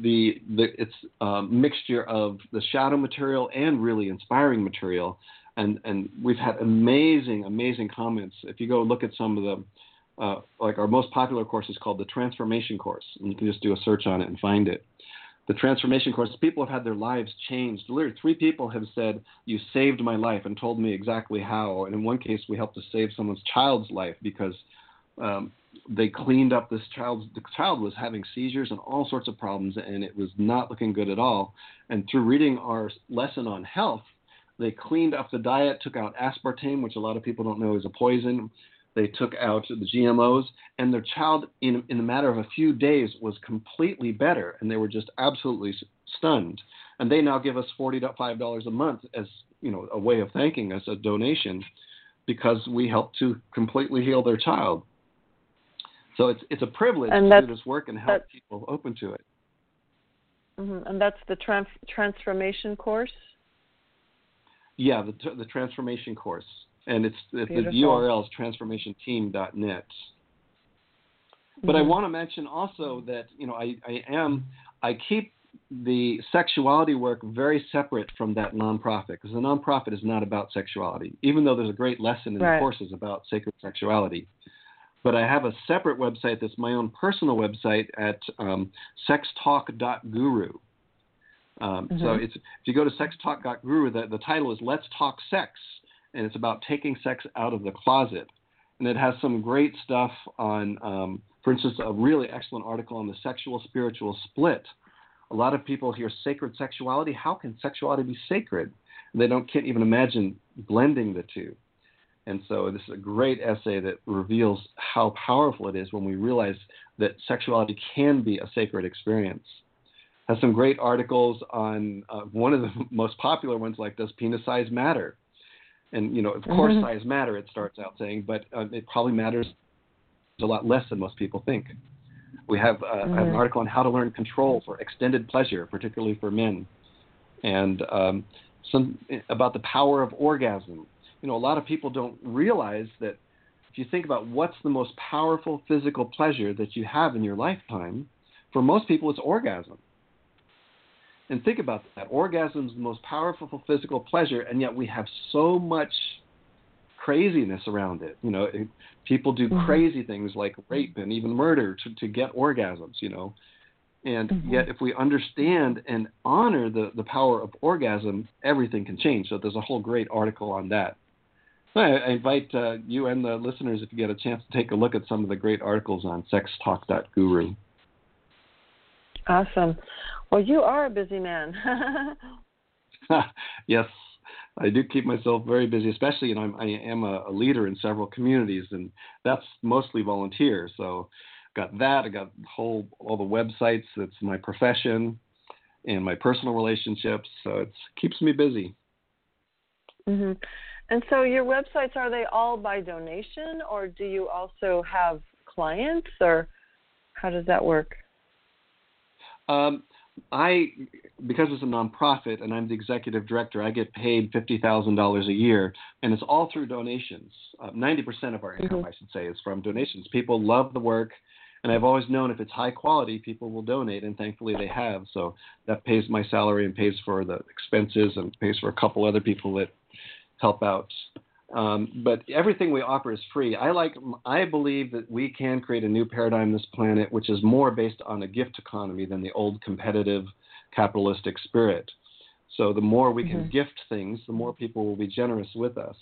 the, the it's a mixture of the shadow material and really inspiring material. And and we've had amazing amazing comments. If you go look at some of the uh, like our most popular course is called the Transformation Course, and you can just do a search on it and find it. The Transformation Course, people have had their lives changed. Literally, three people have said, You saved my life, and told me exactly how. And in one case, we helped to save someone's child's life because um, they cleaned up this child. The child was having seizures and all sorts of problems, and it was not looking good at all. And through reading our lesson on health, they cleaned up the diet, took out aspartame, which a lot of people don't know is a poison. They took out the GMOs, and their child, in, in a matter of a few days, was completely better, and they were just absolutely stunned. And they now give us forty-five dollars a month as you know a way of thanking us, a donation, because we helped to completely heal their child. So it's it's a privilege to do this work and help people open to it. Mm-hmm. And that's the trans- transformation course. Yeah, the the transformation course, and it's the, the URL is transformationteam.net. Mm-hmm. But I mm-hmm. want to mention also that you know I, I am I keep the sexuality work very separate from that nonprofit because the nonprofit is not about sexuality, even though there's a great lesson in right. the courses about sacred sexuality. But I have a separate website that's my own personal website at um, sextalk.guru. Um, mm-hmm. So it's, if you go to sextalk.guru, the, the title is Let's Talk Sex, and it's about taking sex out of the closet. And it has some great stuff on, um, for instance, a really excellent article on the sexual spiritual split. A lot of people hear sacred sexuality. How can sexuality be sacred? They don't can't even imagine blending the two. And so this is a great essay that reveals how powerful it is when we realize that sexuality can be a sacred experience. Has some great articles on uh, one of the most popular ones, like does penis size matter? And you know, of mm-hmm. course, size matter. It starts out saying, but uh, it probably matters a lot less than most people think. We have uh, mm-hmm. an article on how to learn control for extended pleasure, particularly for men, and um, some about the power of orgasm you know, a lot of people don't realize that if you think about what's the most powerful physical pleasure that you have in your lifetime, for most people it's orgasm. And think about that. Orgasm is the most powerful physical pleasure, and yet we have so much craziness around it. You know, it, people do mm-hmm. crazy things like rape and even murder to, to get orgasms, you know. And mm-hmm. yet, if we understand and honor the, the power of orgasm, everything can change. So, there's a whole great article on that. I invite uh, you and the listeners, if you get a chance, to take a look at some of the great articles on sextalk.guru. Awesome. Well, you are a busy man. yes, I do keep myself very busy, especially, you know, I'm, I am a, a leader in several communities, and that's mostly volunteer. So, I've got that. I got whole all the websites. That's my profession and my personal relationships. So it keeps me busy. Mm-hmm. And so your websites are they all by donation or do you also have clients or how does that work? Um, I because it's a nonprofit and I'm the executive director, I get paid fifty thousand dollars a year, and it's all through donations. Uh, ninety uh, percent of our income, mm-hmm. I should say, is from donations. People love the work, and I've always known if it's high quality, people will donate, and thankfully they have. So that pays my salary and pays for the expenses and pays for a couple other people that help out. Um, but everything we offer is free. I like. I believe that we can create a new paradigm on this planet, which is more based on a gift economy than the old competitive capitalistic spirit. So the more we can mm-hmm. gift things, the more people will be generous with us,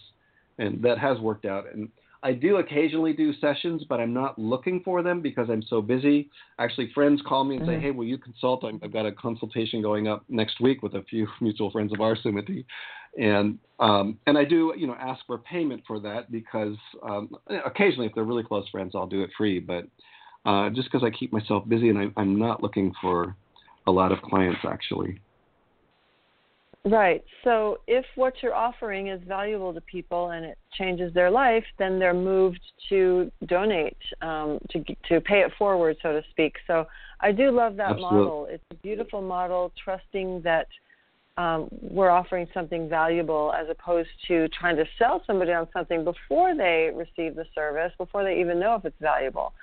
and that has worked out. And I do occasionally do sessions, but I'm not looking for them because I'm so busy. Actually, friends call me and mm-hmm. say, "Hey, will you consult?" I've got a consultation going up next week with a few mutual friends of ours, Sumati, and um, and I do you know ask for payment for that because um, occasionally, if they're really close friends, I'll do it free. But uh, just because I keep myself busy and I, I'm not looking for a lot of clients actually. Right. So if what you're offering is valuable to people and it changes their life, then they're moved to donate, um, to to pay it forward, so to speak. So I do love that Absolutely. model. It's a beautiful model, trusting that um, we're offering something valuable as opposed to trying to sell somebody on something before they receive the service, before they even know if it's valuable.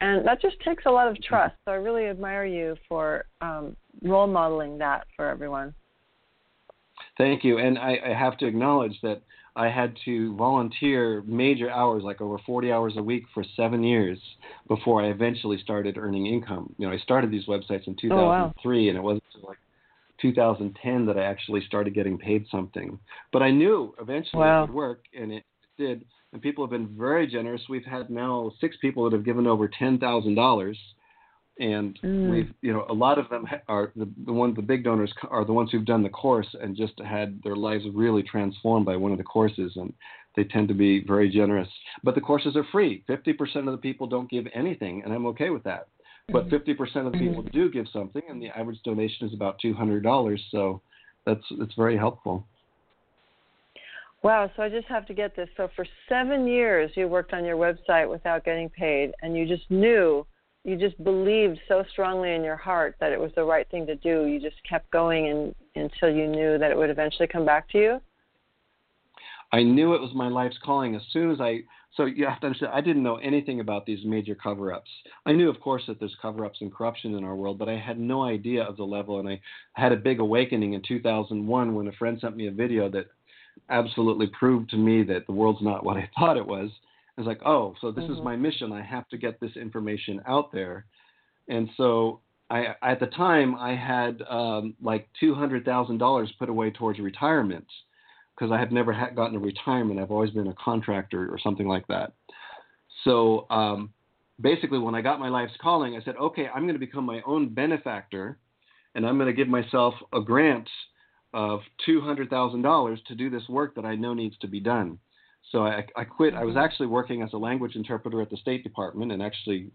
And that just takes a lot of trust. So I really admire you for um, role modeling that for everyone. Thank you. And I, I have to acknowledge that I had to volunteer major hours, like over 40 hours a week, for seven years before I eventually started earning income. You know, I started these websites in 2003, oh, wow. and it wasn't like 2010 that I actually started getting paid something. But I knew eventually wow. it would work, and it did. and people have been very generous. We've had now six people that have given over ten thousand dollars, and mm. we've you know a lot of them are the the ones the big donors are the ones who've done the course and just had their lives really transformed by one of the courses, and they tend to be very generous. But the courses are free. Fifty percent of the people don't give anything, and I'm okay with that. But 50% mm-hmm. of the people mm-hmm. do give something, and the average donation is about $200. So that's it's very helpful. Wow, so I just have to get this. So for seven years, you worked on your website without getting paid, and you just knew, you just believed so strongly in your heart that it was the right thing to do. You just kept going and, until you knew that it would eventually come back to you. I knew it was my life's calling as soon as I. So you have to understand, I didn't know anything about these major cover-ups. I knew, of course, that there's cover-ups and corruption in our world, but I had no idea of the level. And I had a big awakening in 2001 when a friend sent me a video that absolutely proved to me that the world's not what I thought it was. I was like, oh, so this mm-hmm. is my mission. I have to get this information out there. And so I, at the time, I had um, like two hundred thousand dollars put away towards retirement because I had never had gotten a retirement. I've always been a contractor or something like that. So um, basically, when I got my life's calling, I said, okay, I'm going to become my own benefactor, and I'm going to give myself a grant of $200,000 to do this work that I know needs to be done. So I, I quit. I was mm-hmm. actually working as a language interpreter at the State Department and actually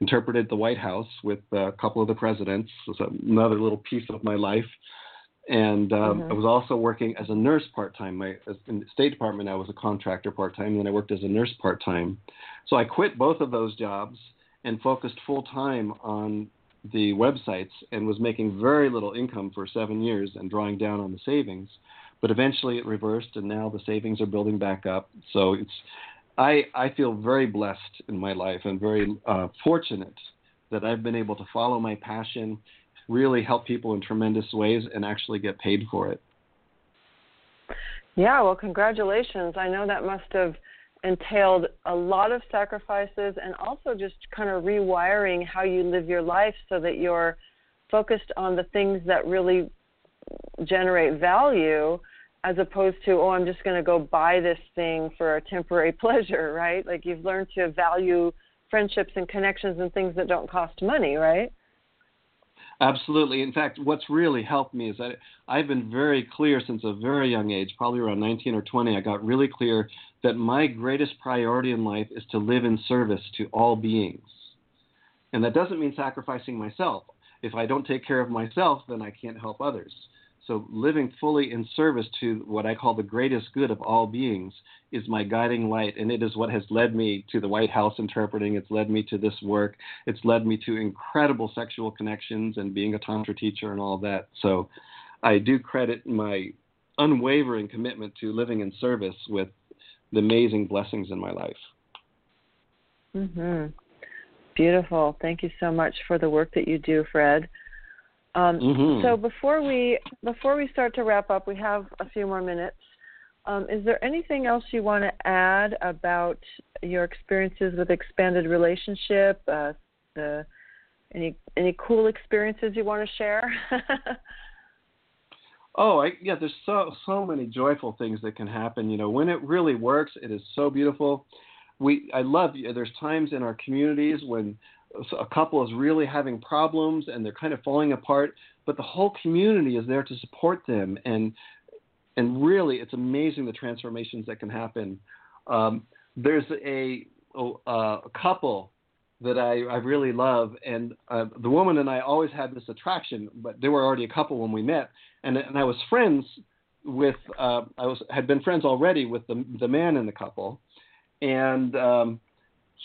interpreted the White House with a couple of the presidents. It was another little piece of my life and um, mm-hmm. I was also working as a nurse part time. My in the State Department, I was a contractor part time, and then I worked as a nurse part time. So I quit both of those jobs and focused full time on the websites, and was making very little income for seven years and drawing down on the savings. But eventually, it reversed, and now the savings are building back up. So it's I I feel very blessed in my life and very uh, fortunate that I've been able to follow my passion really help people in tremendous ways and actually get paid for it. Yeah, well, congratulations. I know that must have entailed a lot of sacrifices and also just kind of rewiring how you live your life so that you're focused on the things that really generate value as opposed to oh i'm just going to go buy this thing for a temporary pleasure right like you've learned to value friendships and connections and things that don't cost money right Absolutely. In fact, what's really helped me is that I've been very clear since a very young age, probably around 19 or 20, I got really clear that my greatest priority in life is to live in service to all beings. And that doesn't mean sacrificing myself. If I don't take care of myself, then I can't help others. So, living fully in service to what I call the greatest good of all beings is my guiding light. And it is what has led me to the White House interpreting. It's led me to this work. It's led me to incredible sexual connections and being a Tantra teacher and all that. So, I do credit my unwavering commitment to living in service with the amazing blessings in my life. Mm-hmm. Beautiful. Thank you so much for the work that you do, Fred. Um, mm-hmm. So before we before we start to wrap up, we have a few more minutes. Um, is there anything else you want to add about your experiences with expanded relationship? Uh, the any any cool experiences you want to share? oh, I, yeah. There's so so many joyful things that can happen. You know, when it really works, it is so beautiful. We I love. There's times in our communities when a couple is really having problems and they're kind of falling apart, but the whole community is there to support them. And and really it's amazing the transformations that can happen. Um, there's a, a, couple that I, I really love, and uh, the woman and I always had this attraction, but they were already a couple when we met, and and I was friends with uh, I was had been friends already with the the man in the couple, and um,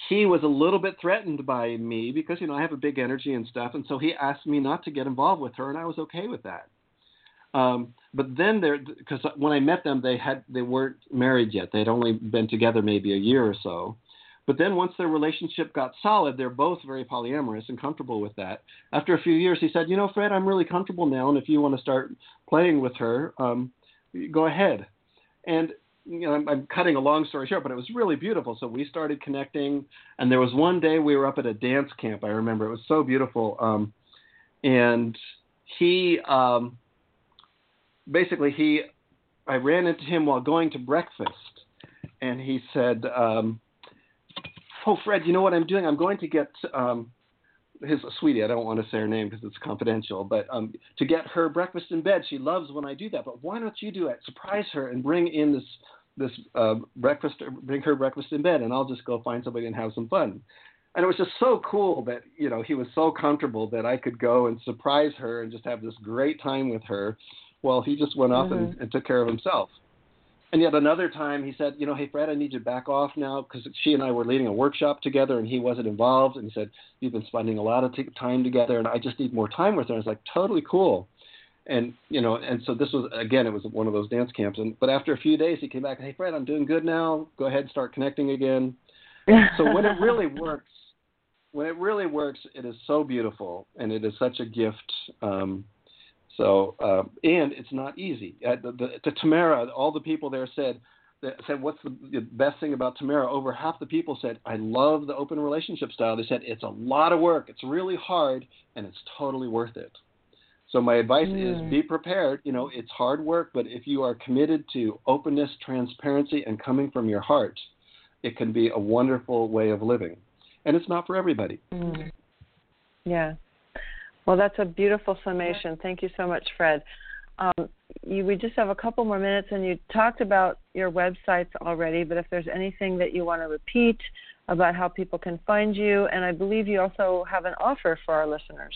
he was a little bit threatened by me because you know I have a big energy and stuff, and so he asked me not to get involved with her, and I was okay with that. Um, but then there, because when I met them, they had they weren't married yet; they'd only been together maybe a year or so. But then once their relationship got solid, they're both very polyamorous and comfortable with that. After a few years, he said, "You know, Fred, I'm really comfortable now, and if you want to start playing with her, um, go ahead." And you know, I'm, I'm, cutting a long story short, but it was really beautiful. So we started connecting, and there was one day we were up at a dance camp. I remember it was so beautiful, um, and he um, basically he I ran into him while going to breakfast, and he said, um, "Oh, Fred, you know what I'm doing? I'm going to get um, his sweetie. I don't want to say her name because it's confidential, but um, to get her breakfast in bed. She loves when I do that. But why don't you do it? Surprise her and bring in this this uh, breakfast, bring her breakfast in bed, and I'll just go find somebody and have some fun." And it was just so cool that you know he was so comfortable that I could go and surprise her and just have this great time with her, while he just went off mm-hmm. and, and took care of himself. And yet another time he said, you know, hey Fred, I need you to back off now because she and I were leading a workshop together and he wasn't involved. And he said, you've been spending a lot of t- time together and I just need more time with her. And I was like, totally cool. And you know, and so this was again, it was one of those dance camps. And but after a few days, he came back. Hey Fred, I'm doing good now. Go ahead, and start connecting again. so when it really works, when it really works, it is so beautiful and it is such a gift. Um, so, uh, and it's not easy. Uh, the, the, the Tamera, all the people there said, said, "What's the, the best thing about Tamera?" Over half the people said, "I love the open relationship style." They said it's a lot of work, it's really hard, and it's totally worth it. So my advice mm. is be prepared. You know, it's hard work, but if you are committed to openness, transparency, and coming from your heart, it can be a wonderful way of living. And it's not for everybody. Mm. Yeah. Well, that's a beautiful summation. Thank you so much, Fred. Um, you, we just have a couple more minutes, and you talked about your websites already, but if there's anything that you want to repeat about how people can find you, and I believe you also have an offer for our listeners.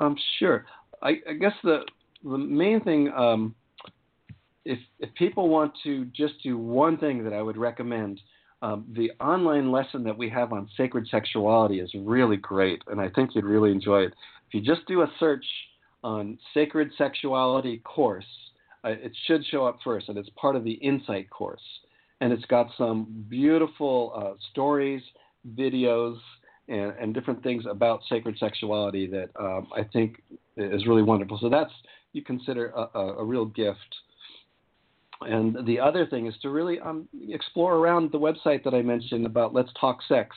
Um, sure. I, I guess the the main thing, um, if if people want to just do one thing that I would recommend um, the online lesson that we have on sacred sexuality is really great, and I think you'd really enjoy it. If you just do a search on sacred sexuality course, uh, it should show up first, and it's part of the Insight course. And it's got some beautiful uh, stories, videos, and, and, different things about sacred sexuality that um, I think is really wonderful. So that's you consider a, a, a real gift and the other thing is to really um, explore around the website that I mentioned about Let's Talk Sex.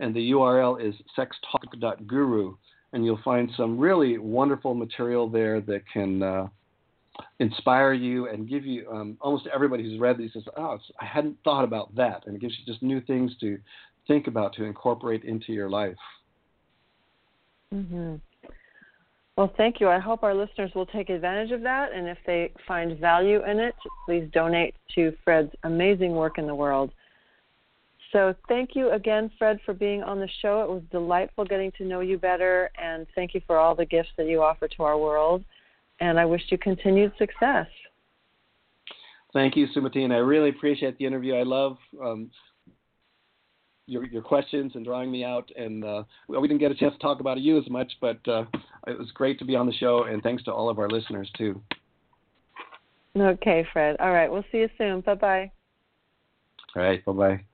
And the URL is sextalk.guru. And you'll find some really wonderful material there that can uh, inspire you and give you um, almost everybody who's read these says, oh, I hadn't thought about that. And it gives you just new things to think about to incorporate into your life. Mm-hmm. Well, thank you. I hope our listeners will take advantage of that. And if they find value in it, please donate to Fred's amazing work in the world. So, thank you again, Fred, for being on the show. It was delightful getting to know you better. And thank you for all the gifts that you offer to our world. And I wish you continued success. Thank you, Sumati. And I really appreciate the interview. I love um, your your questions and drawing me out. And uh, we didn't get a chance to talk about you as much, but uh, it was great to be on the show. And thanks to all of our listeners too. Okay, Fred. All right, we'll see you soon. Bye bye. All right, bye bye.